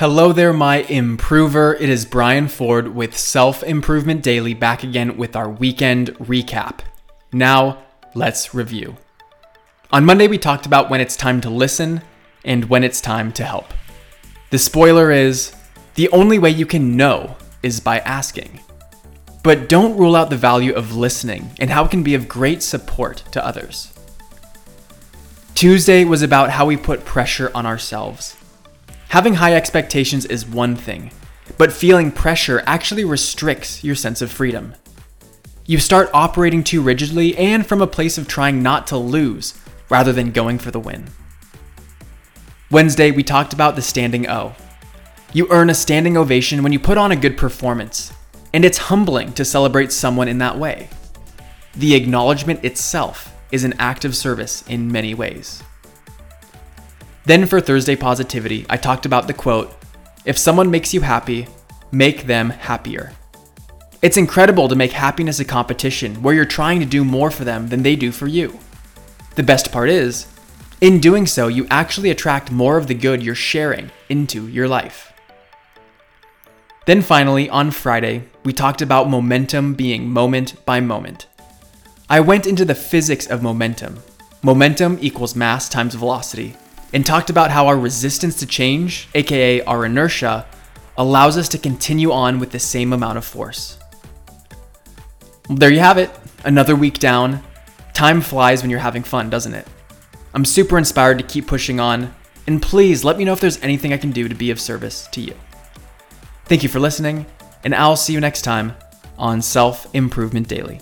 Hello there, my improver. It is Brian Ford with Self Improvement Daily back again with our weekend recap. Now, let's review. On Monday, we talked about when it's time to listen and when it's time to help. The spoiler is the only way you can know is by asking. But don't rule out the value of listening and how it can be of great support to others. Tuesday was about how we put pressure on ourselves. Having high expectations is one thing, but feeling pressure actually restricts your sense of freedom. You start operating too rigidly and from a place of trying not to lose rather than going for the win. Wednesday, we talked about the standing O. You earn a standing ovation when you put on a good performance, and it's humbling to celebrate someone in that way. The acknowledgement itself is an act of service in many ways. Then for Thursday Positivity, I talked about the quote If someone makes you happy, make them happier. It's incredible to make happiness a competition where you're trying to do more for them than they do for you. The best part is, in doing so, you actually attract more of the good you're sharing into your life. Then finally, on Friday, we talked about momentum being moment by moment. I went into the physics of momentum. Momentum equals mass times velocity, and talked about how our resistance to change, aka our inertia, allows us to continue on with the same amount of force. There you have it, another week down. Time flies when you're having fun, doesn't it? I'm super inspired to keep pushing on, and please let me know if there's anything I can do to be of service to you. Thank you for listening, and I'll see you next time on Self Improvement Daily.